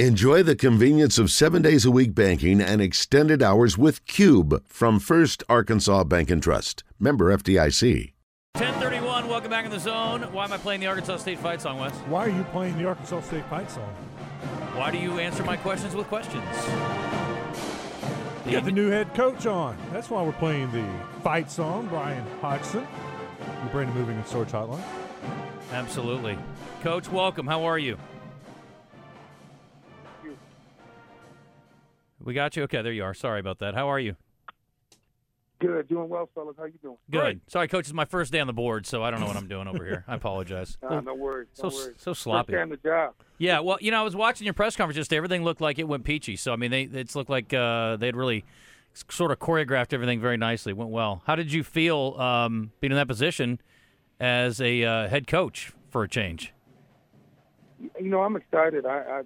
Enjoy the convenience of seven days a week banking and extended hours with Cube from First Arkansas Bank and Trust. Member FDIC. 1031, welcome back in the zone. Why am I playing the Arkansas State fight song, Wes? Why are you playing the Arkansas State fight song? Why do you answer my questions with questions? You got the new head coach on. That's why we're playing the fight song, Bryan Hodgson. The Brandon Moving and Storage Hotline. Absolutely. Coach, welcome. How are you? We got you. Okay, there you are. Sorry about that. How are you? Good, doing well, fellas. How you doing? Good. Sorry, coach. It's my first day on the board, so I don't know what I'm doing over here. I apologize. Uh, no worries. so worries. so sloppy. First day the job. Yeah, well, you know, I was watching your press conference yesterday. Everything looked like it went peachy. So I mean, they it's looked like uh, they'd really sort of choreographed everything very nicely. Went well. How did you feel um, being in that position as a uh, head coach for a change? You know, I'm excited. I I,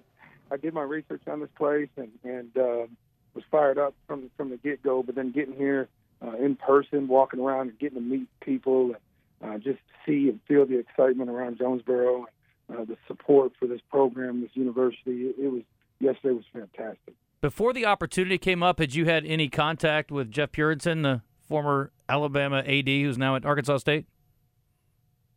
I did my research on this place and and uh, was fired up from from the get go. But then getting here uh, in person, walking around and getting to meet people and uh, just see and feel the excitement around Jonesboro and uh, the support for this program, this university. It, it was yesterday was fantastic. Before the opportunity came up, had you had any contact with Jeff Purinton, the former Alabama AD, who's now at Arkansas State?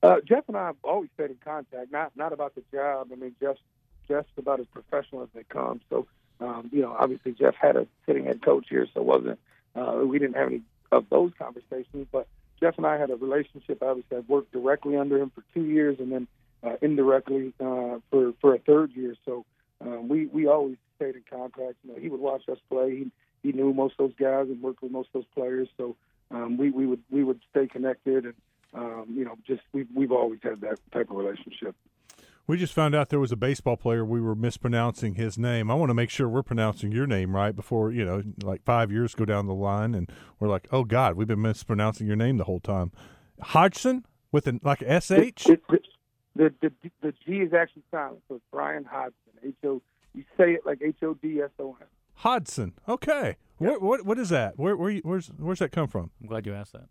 Uh, Jeff and I have always stayed in contact, not not about the job. I mean, Jeff's Jeff's about as professional as they come. So, um, you know, obviously Jeff had a sitting head coach here, so wasn't uh, we didn't have any of those conversations. But Jeff and I had a relationship. Obviously, I've worked directly under him for two years, and then uh, indirectly uh, for for a third year. So um, we we always stayed in contact. You know, he would watch us play. He he knew most of those guys and worked with most of those players. So um, we we would we would stay connected and um, you know just we we've always had that type of relationship. We just found out there was a baseball player we were mispronouncing his name. I want to make sure we're pronouncing your name right before, you know, like five years go down the line and we're like, oh, God, we've been mispronouncing your name the whole time. Hodgson with an like SH? It- it- the, the the G is actually silent, so it's Bryan Hodgson. H O. You say it like H O D S O N. Hodgson. Okay. What, what what is that? Where where you, where's where's that come from? I'm glad you asked that.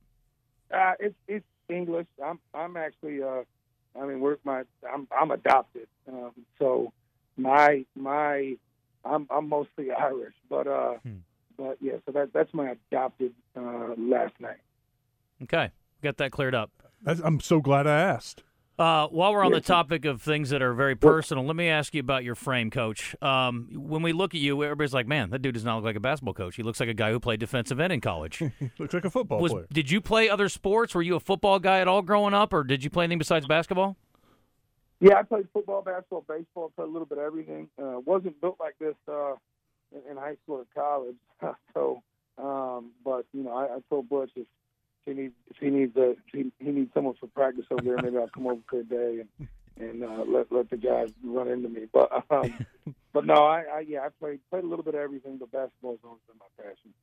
Uh, it's it's English. I'm I'm actually uh, I mean we're my I'm I'm adopted. Um, so my my I'm I'm mostly Irish, but uh, Hmm. but yeah. So that that's my adopted uh, last name. Okay, got that cleared up. That's, I'm so glad I asked. Uh, while we're on the topic of things that are very personal, let me ask you about your frame, Coach. Um, when we look at you, everybody's like, "Man, that dude does not look like a basketball coach. He looks like a guy who played defensive end in college." Looks like a football Was, player. did you play other sports? Were you a football guy at all growing up, or did you play anything besides basketball? Yeah, I played football, basketball, baseball. Played a little bit of everything. Uh, wasn't built like this uh, in, in high school or college. so, um, but you know, I, I told Butch if he needs if he needs a if he, he needs someone for practice over there, maybe I'll come over for a day and and uh, let let the guys run into me. But um, but no, I, I yeah, I played played a little bit of everything, but basketball basketball's always been my passion.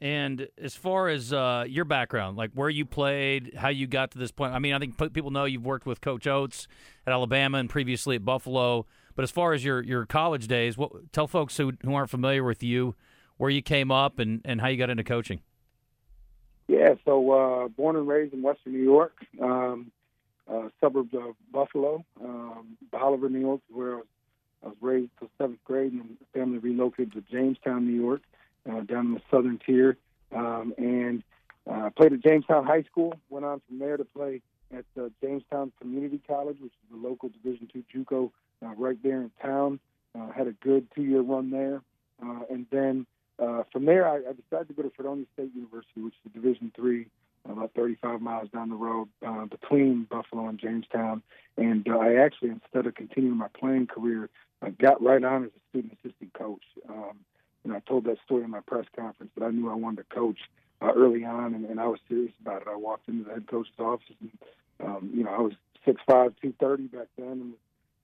And as far as uh, your background, like where you played, how you got to this point, I mean, I think people know you've worked with Coach Oats at Alabama and previously at Buffalo. But as far as your, your college days, what, tell folks who, who aren't familiar with you where you came up and, and how you got into coaching. Yeah, so uh, born and raised in Western New York, um, uh, suburbs of Buffalo, um, Bolivar, New York, where I was, I was raised till seventh grade, and the family relocated to Jamestown, New York, uh, down in the southern tier, um, and uh, played at Jamestown High School. Went on from there to play at uh, Jamestown Community College, which is the local Division two JUCO uh, right there in town. Uh, had a good two-year run there, uh, and then uh, from there, I, I decided to go to Fredonia State University, which is a Division three, about 35 miles down the road uh, between Buffalo and Jamestown. And uh, I actually, instead of continuing my playing career, I got right on as a student assistant coach. Um, and I told that story in my press conference that I knew I wanted to coach uh, early on, and, and I was serious about it. I walked into the head coach's office, and um, you know, I was 6'5", 230 back then, and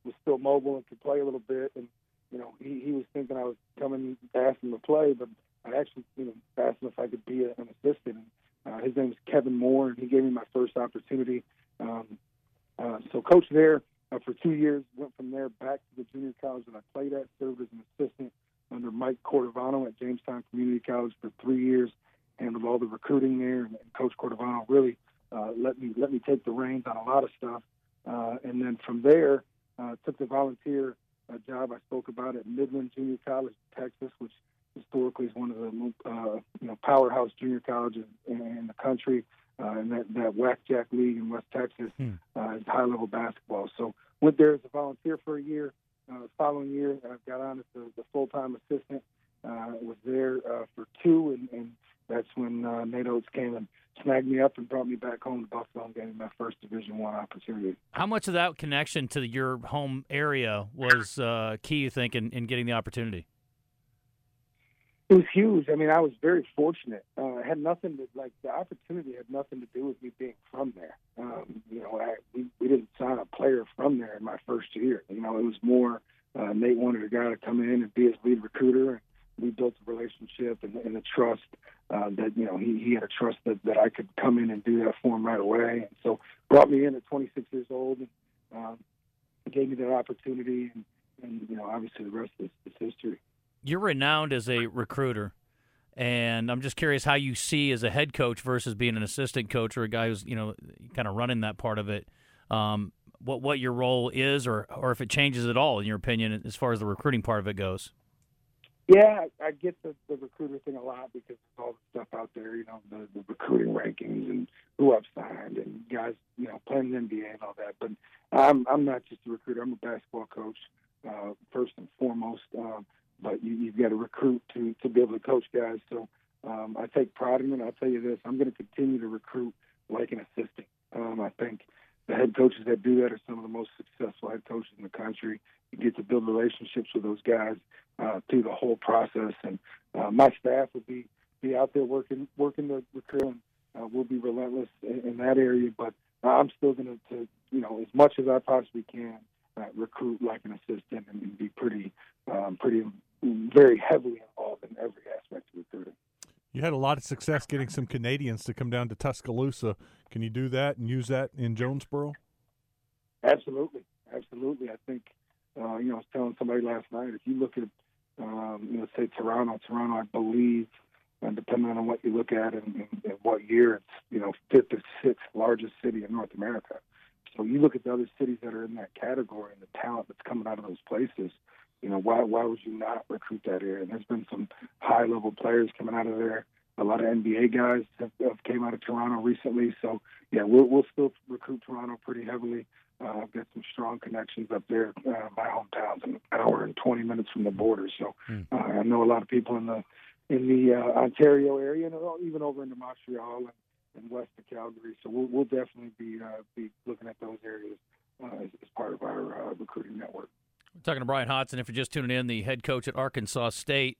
was still mobile and could play a little bit. And you know, he, he was thinking I was coming to ask him to play, but I actually, you know, asked him if I could be an assistant. Uh, his name is Kevin Moore, and he gave me my first opportunity. Um, uh, so, coach there uh, for two years. Went from there back to the junior college that I played at. Served as an assistant under Mike Cordovano at Jamestown Community College for three years. Handled all the recruiting there, and, and Coach Cordovano really uh, let me let me take the reins on a lot of stuff. Uh, and then from there, uh, took the volunteer uh, job I spoke about at Midland Junior College, Texas, which historically is one of the uh, you know powerhouse junior colleges in, in the country. Uh, and that that WACJAC league in West Texas hmm. uh, is high level basketball. So went there as a volunteer for a year. Uh, the following year, I got on as the, the full time assistant. Uh, was there uh, for two, and, and that's when uh, Nate Oats came and snagged me up and brought me back home to Buffalo and gave me my first Division One opportunity. How much of that connection to your home area was uh, key, you think, in, in getting the opportunity? It was huge. I mean, I was very fortunate. Uh, it had nothing to like the opportunity had nothing to do with me being from there. Um, you know, I, we we didn't sign a player from there in my first year. You know, it was more uh, Nate wanted a guy to come in and be his lead recruiter. And we built a relationship and, and a trust uh, that you know he, he had a trust that, that I could come in and do that for him right away. And so brought me in at 26 years old and um, gave me that opportunity. And, and you know, obviously the rest is, is history you're renowned as a recruiter, and I'm just curious how you see as a head coach versus being an assistant coach or a guy who's you know kind of running that part of it. Um, what what your role is, or or if it changes at all in your opinion as far as the recruiting part of it goes. Yeah, I, get the, the recruiter thing a lot because all the stuff out there, you know, the, the recruiting rankings and who I've signed and guys, you know, playing the NBA and all that. But I'm I'm not just a recruiter. I'm a basketball coach uh, first and foremost. Um, but you, you've got to recruit to to be able to coach guys. So um, I take pride in it. I'll tell you this: I'm going to continue to recruit like an assistant. Um, I think the head coaches that do that are some of the most successful head coaches in the country. You get to build relationships with those guys uh, through the whole process, and uh, my staff will be be out there working working the recruiting. Uh, we'll be relentless in, in that area, but I'm still going to, you know, as much as I possibly can, uh, recruit like an assistant and, and be pretty, um, pretty very heavily involved in every aspect. You had a lot of success getting some Canadians to come down to Tuscaloosa. Can you do that and use that in Jonesboro? Absolutely, absolutely. I think uh, you know I was telling somebody last night. If you look at um, you know say Toronto, Toronto, I believe, and depending on what you look at and, and, and what year, it's you know fifth or sixth largest city in North America. So you look at the other cities that are in that category and the talent that's coming out of those places you know, why why would you not recruit that area? And there's been some high level players coming out of there. A lot of NBA guys have, have came out of Toronto recently. So yeah, we'll we'll still recruit Toronto pretty heavily. Uh, I've got some strong connections up there. Uh, my hometown's an hour and 20 minutes from the border, so mm. uh, I know a lot of people in the in the uh, Ontario area, and even over into Montreal and, and west of Calgary. So we'll, we'll definitely be uh, be looking at those areas uh, as, as part of our uh, recruiting network. We're talking to Bryan Hodgson. If you're just tuning in, the head coach at Arkansas State.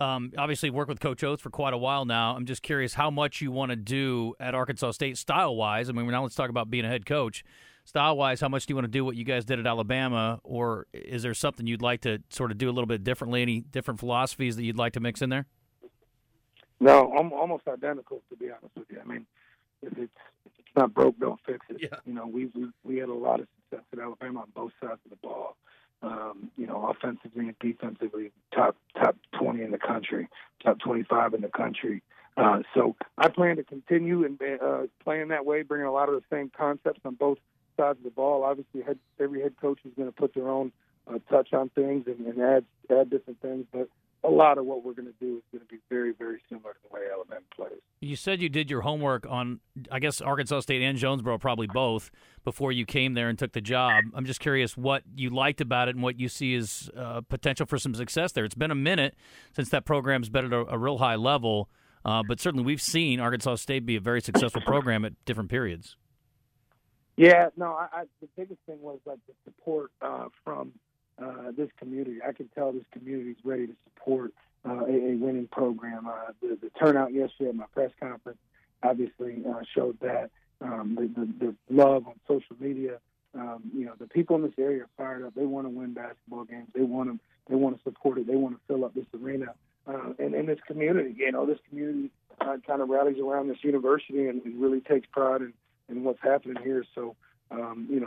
Um, obviously, worked with Coach Oats for quite a while now. I'm just curious how much you want to do at Arkansas State style wise. I mean, now let's talk about being a head coach. Style wise, how much do you want to do what you guys did at Alabama, or is there something you'd like to sort of do a little bit differently? Any different philosophies that you'd like to mix in there? No, I'm almost identical to be honest with you. I mean, if it's if it's not broke, don't fix it. Yeah. You know, we we we had a lot of success at Alabama on both sides of the ball um, you know, offensively and defensively, top top 20 in the country, top 25 in the country. Uh, so I plan to continue and uh, playing that way, bringing a lot of the same concepts on both sides of the ball. Obviously, head, every head coach is going to put their own uh, touch on things and, and add add different things, but a lot of what we're going to do is going to be very, very similar to the way Alabama plays. You said you did your homework on, I guess, Arkansas State and Jonesboro, probably both, before you came there and took the job. I'm just curious what you liked about it and what you see as uh, potential for some success there. It's been a minute since that program's been at a, a real high level, uh, but certainly we've seen Arkansas State be a very successful program at different periods. Yeah, no, I, I, the biggest thing was like the support uh, from – uh, this community. I can tell this community is ready to support uh, a, a, winning program. Uh, the, the, turnout yesterday at my press conference obviously uh, showed that. Um, the, the, the, love on social media, um, you know, the people in this area are fired up. They want to win basketball games. They want to. They want to support it. They want to fill up this arena. Uh, and in this community, you know, this community kind of rallies around this university and, and really takes pride in, in what's happening here. So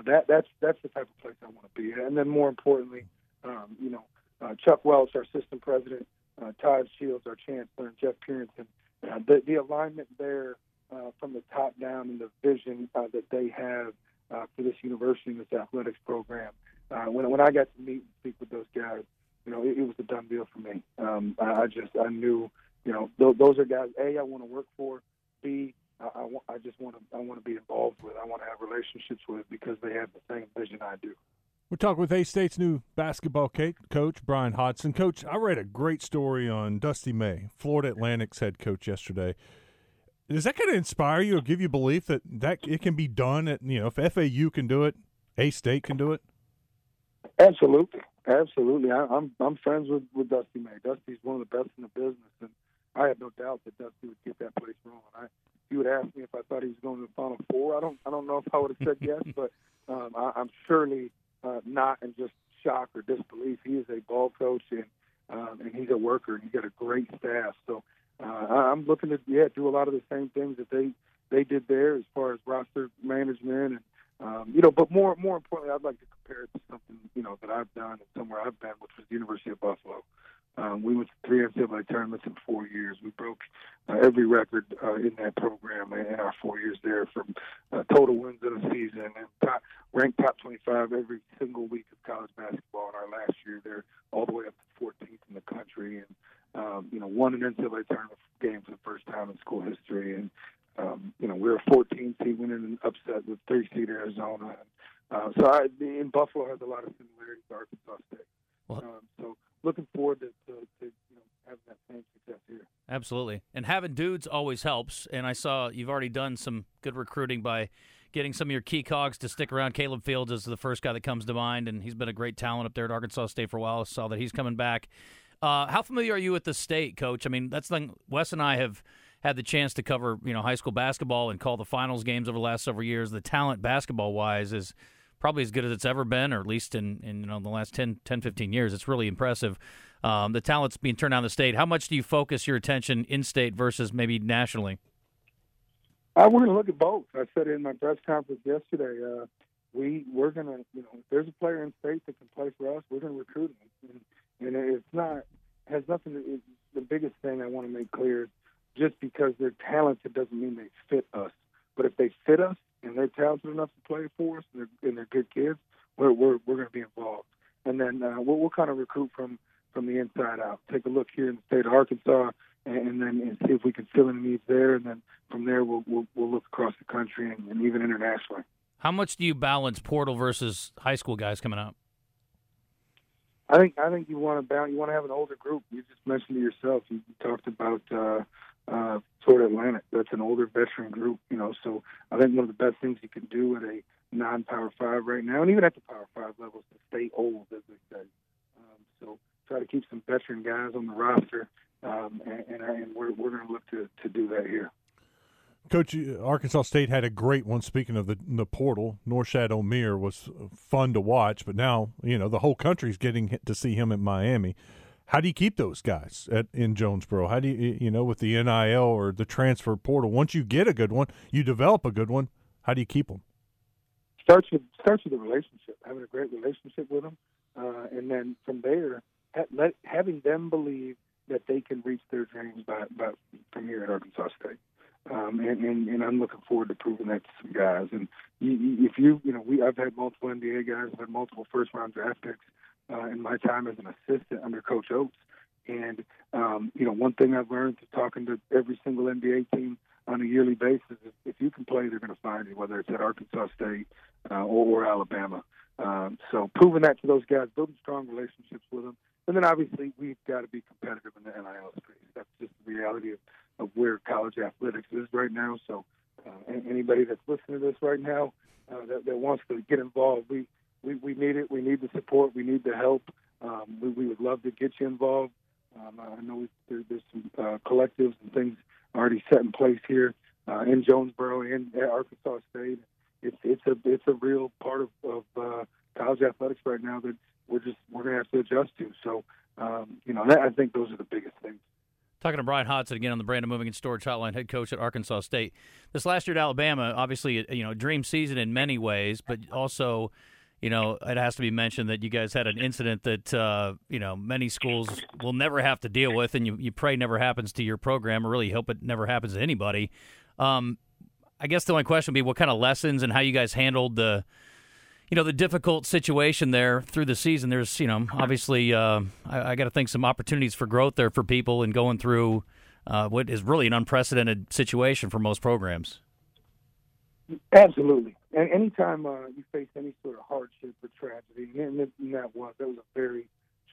that that's that's the type of place I want to be. And then more importantly, um, you know, uh, Chuck Welch, our system president, uh, Todd Shields, our chancellor, and Jeff Purinton, uh, the, the alignment there uh, from the top down and the vision uh, that they have uh, for this university and this athletics program when when I got to meet and speak with those guys, you know, it, it was a done deal for me. Um, I, I just I knew, you know, th- those are guys. A, I want to work for. B, I, I, want, I just want to I want to be involved with. I want to have relationships with because they have the same vision I do. We're talking with A State's new basketball coach, Bryan Hodgson. Coach, I read a great story on Dusty May, Florida Atlantic's head coach, yesterday. Does that kind of inspire you or give you belief that, that it can be done? At you know, if FAU can do it, A State can do it. Absolutely, absolutely. I, I'm I'm friends with with Dusty May. Dusty's one of the best in the business, and I have no doubt that Dusty would get that place rolling. I, you would ask me if I thought he was going to the Final Four, I don't I don't know if I would have said yes, but um, I, I'm surely uh, not in just shock or disbelief. He is a ball coach and um, and he's a worker and he's got a great staff. So uh, I'm looking to yeah do a lot of the same things that they they did there as far as roster management and um, you know, but more more importantly, I'd like to compare it to something you know that I've done and somewhere I've been, which was the University of Buffalo. Um, we went to three NCAA tournaments in four years. We broke every record uh, in that program in our four years there, from uh, total wins in a season and top, ranked top 25 every single week of college basketball. In our last year there, all the way up to 14th in the country, and um, you know, won an NCAA tournament game for the first time in school history. And um, you know, we were a 14 seed winning an upset with three seed Arizona. Uh, so I, in Buffalo has a lot of similarities to Arkansas State. Um, so looking forward to, to, to you know having that same success here. Absolutely, and having dudes always helps. And I saw you've already done some good recruiting by getting some of your key cogs to stick around. Caleb Fields is the first guy that comes to mind, and he's been a great talent up there at Arkansas State for a while. I saw that he's coming back. Uh, how familiar are you with the state, Coach? I mean, that's the thing. Wes and I have had the chance to cover you know high school basketball and call the finals games over the last several years. The talent basketball wise is probably as good as it's ever been, or at least in, in you know the last 10, 10 15 years. It's really impressive. Um, the talent's being turned down the state. How much do you focus your attention in state versus maybe nationally? I going to look at both. I said in my press conference yesterday. Uh, we we're going to you know if there's a player in state that can play for us, we're going to recruit him. And, and it's not has nothing. To, it, the biggest thing I want to make clear is just because they're talented doesn't mean they fit us. But if they fit us, and they're talented enough to play for us, and they're, and they're good kids, we're we're, we're going to be involved. And then uh, we'll, we'll kind of recruit from from the inside out. Take a look here in the state of Arkansas, and, and then and see if we can fill any needs there. And then from there, we'll we'll, we'll look across the country and, and even internationally. How much do you balance portal versus high school guys coming up? I think I think you want to balance. You want to have an older group. You just mentioned it yourself. You, you talked about uh, uh, Florida Atlantic. That's an older veteran group, you know. So I think one of the best things you can do at a non-power five right now, and even at the power five level, is to stay old, as they say. Um, so try to keep some veteran guys on the roster, um, and, and, and we're we're going to look to to do that here. Coach, Arkansas State had a great one. Speaking of the, the portal, Norchad Omier was fun to watch, but now you know the whole country's getting to see him at Miami. How do you keep those guys at in Jonesboro? How do you you know with the NIL or the transfer portal? Once you get a good one, you develop a good one. How do you keep them? Starts with starts with a relationship, having a great relationship with them, uh, and then from there, let, having them believe that they can reach their dreams by, by from here at Arkansas State. Um, and, and, and I'm looking forward to proving that to some guys. And you, you, if you, you know, we I've had multiple NBA guys, I've had multiple first round draft picks uh, in my time as an assistant under Coach Oats. And um, you know, one thing I've learned to talking to every single NBA team on a yearly basis is if you can play, they're going to find you, whether it's at Arkansas State uh, or, or Alabama. Um, so proving that to those guys, building strong relationships with them, and then obviously we've got to be competitive in the NIL space. That's just the reality of, of where college athletics is right now. So uh, anybody that's listening to this right now uh, that, that wants to get involved, we we, we need it. We need the support. We need the help. Um, we, we would love to get you involved. Um, I know there, there's some uh, collectives and things already set in place here uh, in Jonesboro and at Arkansas State. It's it's a it's a real part of, of uh, college athletics right now that we're just we're going to have to adjust to. So um, you know, that, I think those are the biggest things. Talking to Bryan Hodgson again on the Brandon Moving and Storage Hotline, head coach at Arkansas State. This last year at Alabama, obviously, you know, dream season in many ways, but also you know, it has to be mentioned that you guys had an incident that, uh, you know, many schools will never have to deal with, and you, you pray never happens to your program, or really hope it never happens to anybody. Um, I guess the only question would be what kind of lessons and how you guys handled the, you know the difficult situation there through the season. There's you know obviously uh, I, I got to think some opportunities for growth there for people and going through uh, what is really an unprecedented situation for most programs. Absolutely, and anytime uh, you face any sort of hardship or tragedy, and, that was that was a very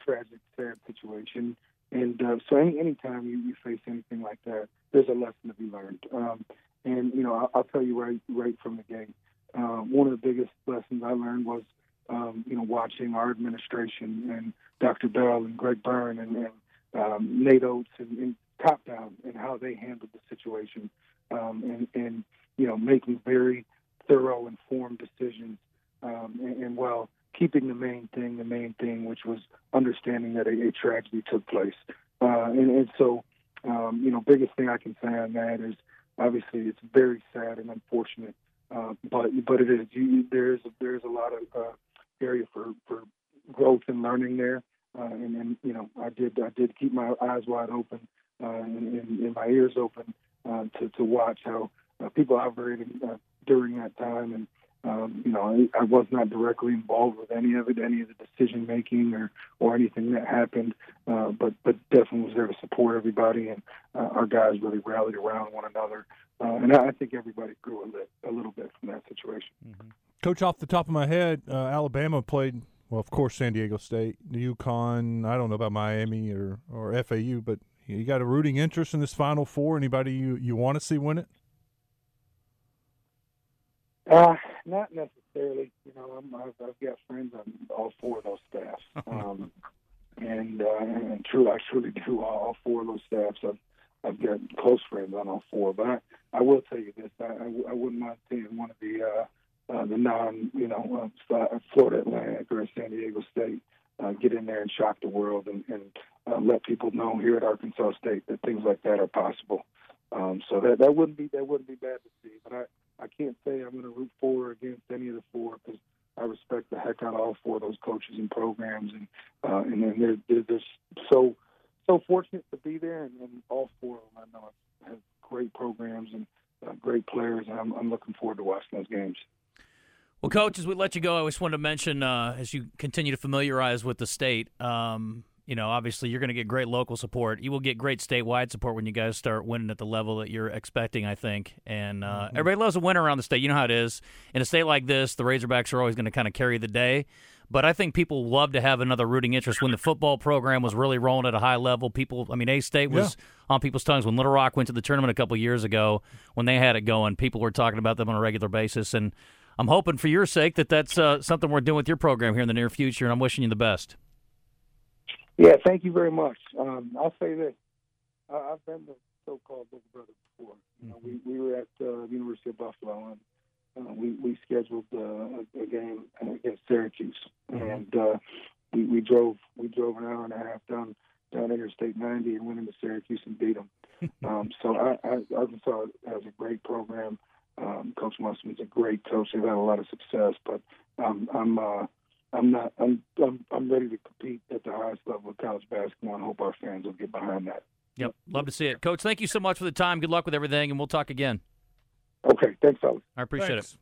tragic, sad situation. And uh, so, any anytime you, you face anything like that, there's a lesson to be learned. Um, and you know, I'll, I'll tell you right right from the gate, uh, one of the biggest lessons I learned was, um, you know, watching our administration and Dr. Bell and Greg Byrne and, and um, Nate Oats and, and top down and how they handled the situation, um, and, and you know, making very thorough, informed decisions, um, and, and while keeping the main thing, the main thing, which was understanding that a, a tragedy took place. Uh, and, and so, um, you know, biggest thing I can say on that is obviously it's very sad and unfortunate, uh, but but it is there's there's a lot of uh, area for for growth and learning there, uh, and, and you know I did I did keep my eyes wide open uh, and, and, and my ears open uh, to to watch how uh, people operated uh, during that time and um, you know, I, I was not directly involved with any of it, any of the decision making or or anything that happened, uh, but but definitely was there to support everybody, and uh, our guys really rallied around one another, uh, and I, I think everybody grew a, lit, a little bit from that situation. Mm-hmm. Coach, off the top of my head, uh, Alabama played well, of course, San Diego State, UConn. I don't know about Miami or or FAU, but you got a rooting interest in this Final Four. Anybody you you want to see win it? Uh, not necessarily. You know, I'm, I've, I've got friends on all four of those staffs, um, and, uh, and true, I truly do all four of those staffs. I've, I've got close friends on all four, but I, I will tell you this: I, I, I wouldn't mind seeing one of the uh, uh, the non, you know, uh, Florida Atlantic or San Diego State uh, get in there and shock the world and, and uh, let people know here at Arkansas State that things like that are possible. Um, so that that wouldn't be that wouldn't be bad to see, but I I can't say I'm going to root for or against any of the four because I respect the heck out of all four of those coaches and programs, and uh, and then they're, they're just so so fortunate to be there, and, and all four of them I know have great programs and uh, great players, and I'm, I'm looking forward to watching those games. Well, coach, as we let you go, I just wanted to mention uh, as you continue to familiarize with the state. Um, you know, obviously you're going to get great local support. You will get great statewide support when you guys start winning at the level that you're expecting, I think. And uh, mm-hmm. everybody loves a winner around the state. You know how it is. In a state like this, the Razorbacks are always going to kind of carry the day. But I think people love to have another rooting interest when the football program was really rolling at a high level. People, I mean, A State was yeah. on people's tongues when Little Rock went to the tournament a couple years ago. When they had it going, people were talking about them on a regular basis. And I'm hoping for your sake that that's uh, something we're doing with your program here in the near future. And I'm wishing you the best. Yeah, thank you very much. Um, I'll say this: I, I've been the so-called big brother before. You know, we we were at uh, the University of Buffalo and uh, we we scheduled uh, a, a game against Syracuse, mm-hmm. and uh, we we drove we drove an hour and a half down down Interstate 90 and went into Syracuse and beat them. um, so I, I, Arkansas has a great program. Um, coach Musselman's a great coach. They've had a lot of success, but um, I'm uh, I'm not. I'm, I'm. I'm ready to compete at the highest level of college basketball, and hope our fans will get behind that. Yep, love to see it, Coach. Thank you so much for the time. Good luck with everything, and we'll talk again. Okay, thanks, fellas. I appreciate thanks. it.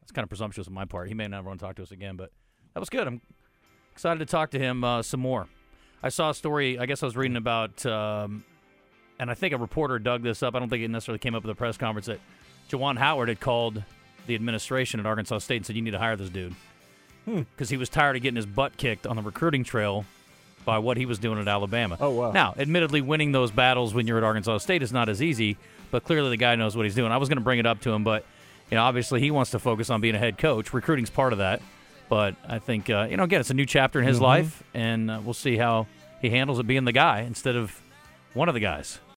That's kind of presumptuous on my part. He may not want to talk to us again, but that was good. I'm excited to talk to him uh, some more. I saw a story. I guess I was reading about, um, and I think a reporter dug this up. I don't think it necessarily came up at the press conference that Juwan Howard had called the administration at Arkansas State and said, "You need to hire this dude." Because hmm. he was tired of getting his butt kicked on the recruiting trail by what he was doing at Alabama. Oh wow! Now, admittedly, winning those battles when you're at Arkansas State is not as easy, but clearly the guy knows what he's doing. I was going to bring it up to him, but you know, obviously he wants to focus on being a head coach. Recruiting's part of that, but I think uh, you know, again, it's a new chapter in his mm-hmm. life, and uh, we'll see how he handles it being the guy instead of one of the guys.